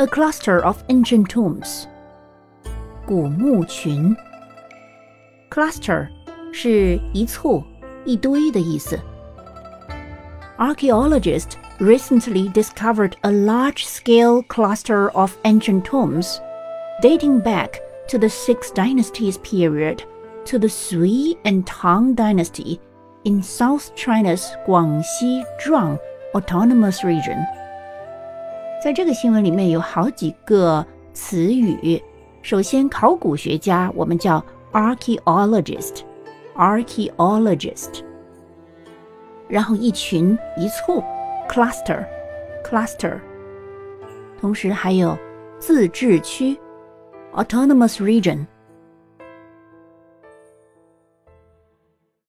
a cluster of ancient tombs. 古墓群，cluster 是一簇、一堆的意思。Archaeologists recently discovered a large-scale cluster of ancient tombs dating back to the Six Dynasties period to the Sui and Tang Dynasty in South China's Guangxi Zhuang Autonomous Region。 在这个新闻里面有好几个词语。首先，考古学家我们叫 archaeologist，archaeologist。然后一群一簇 cluster，cluster。同时还有自治区 autonomous region。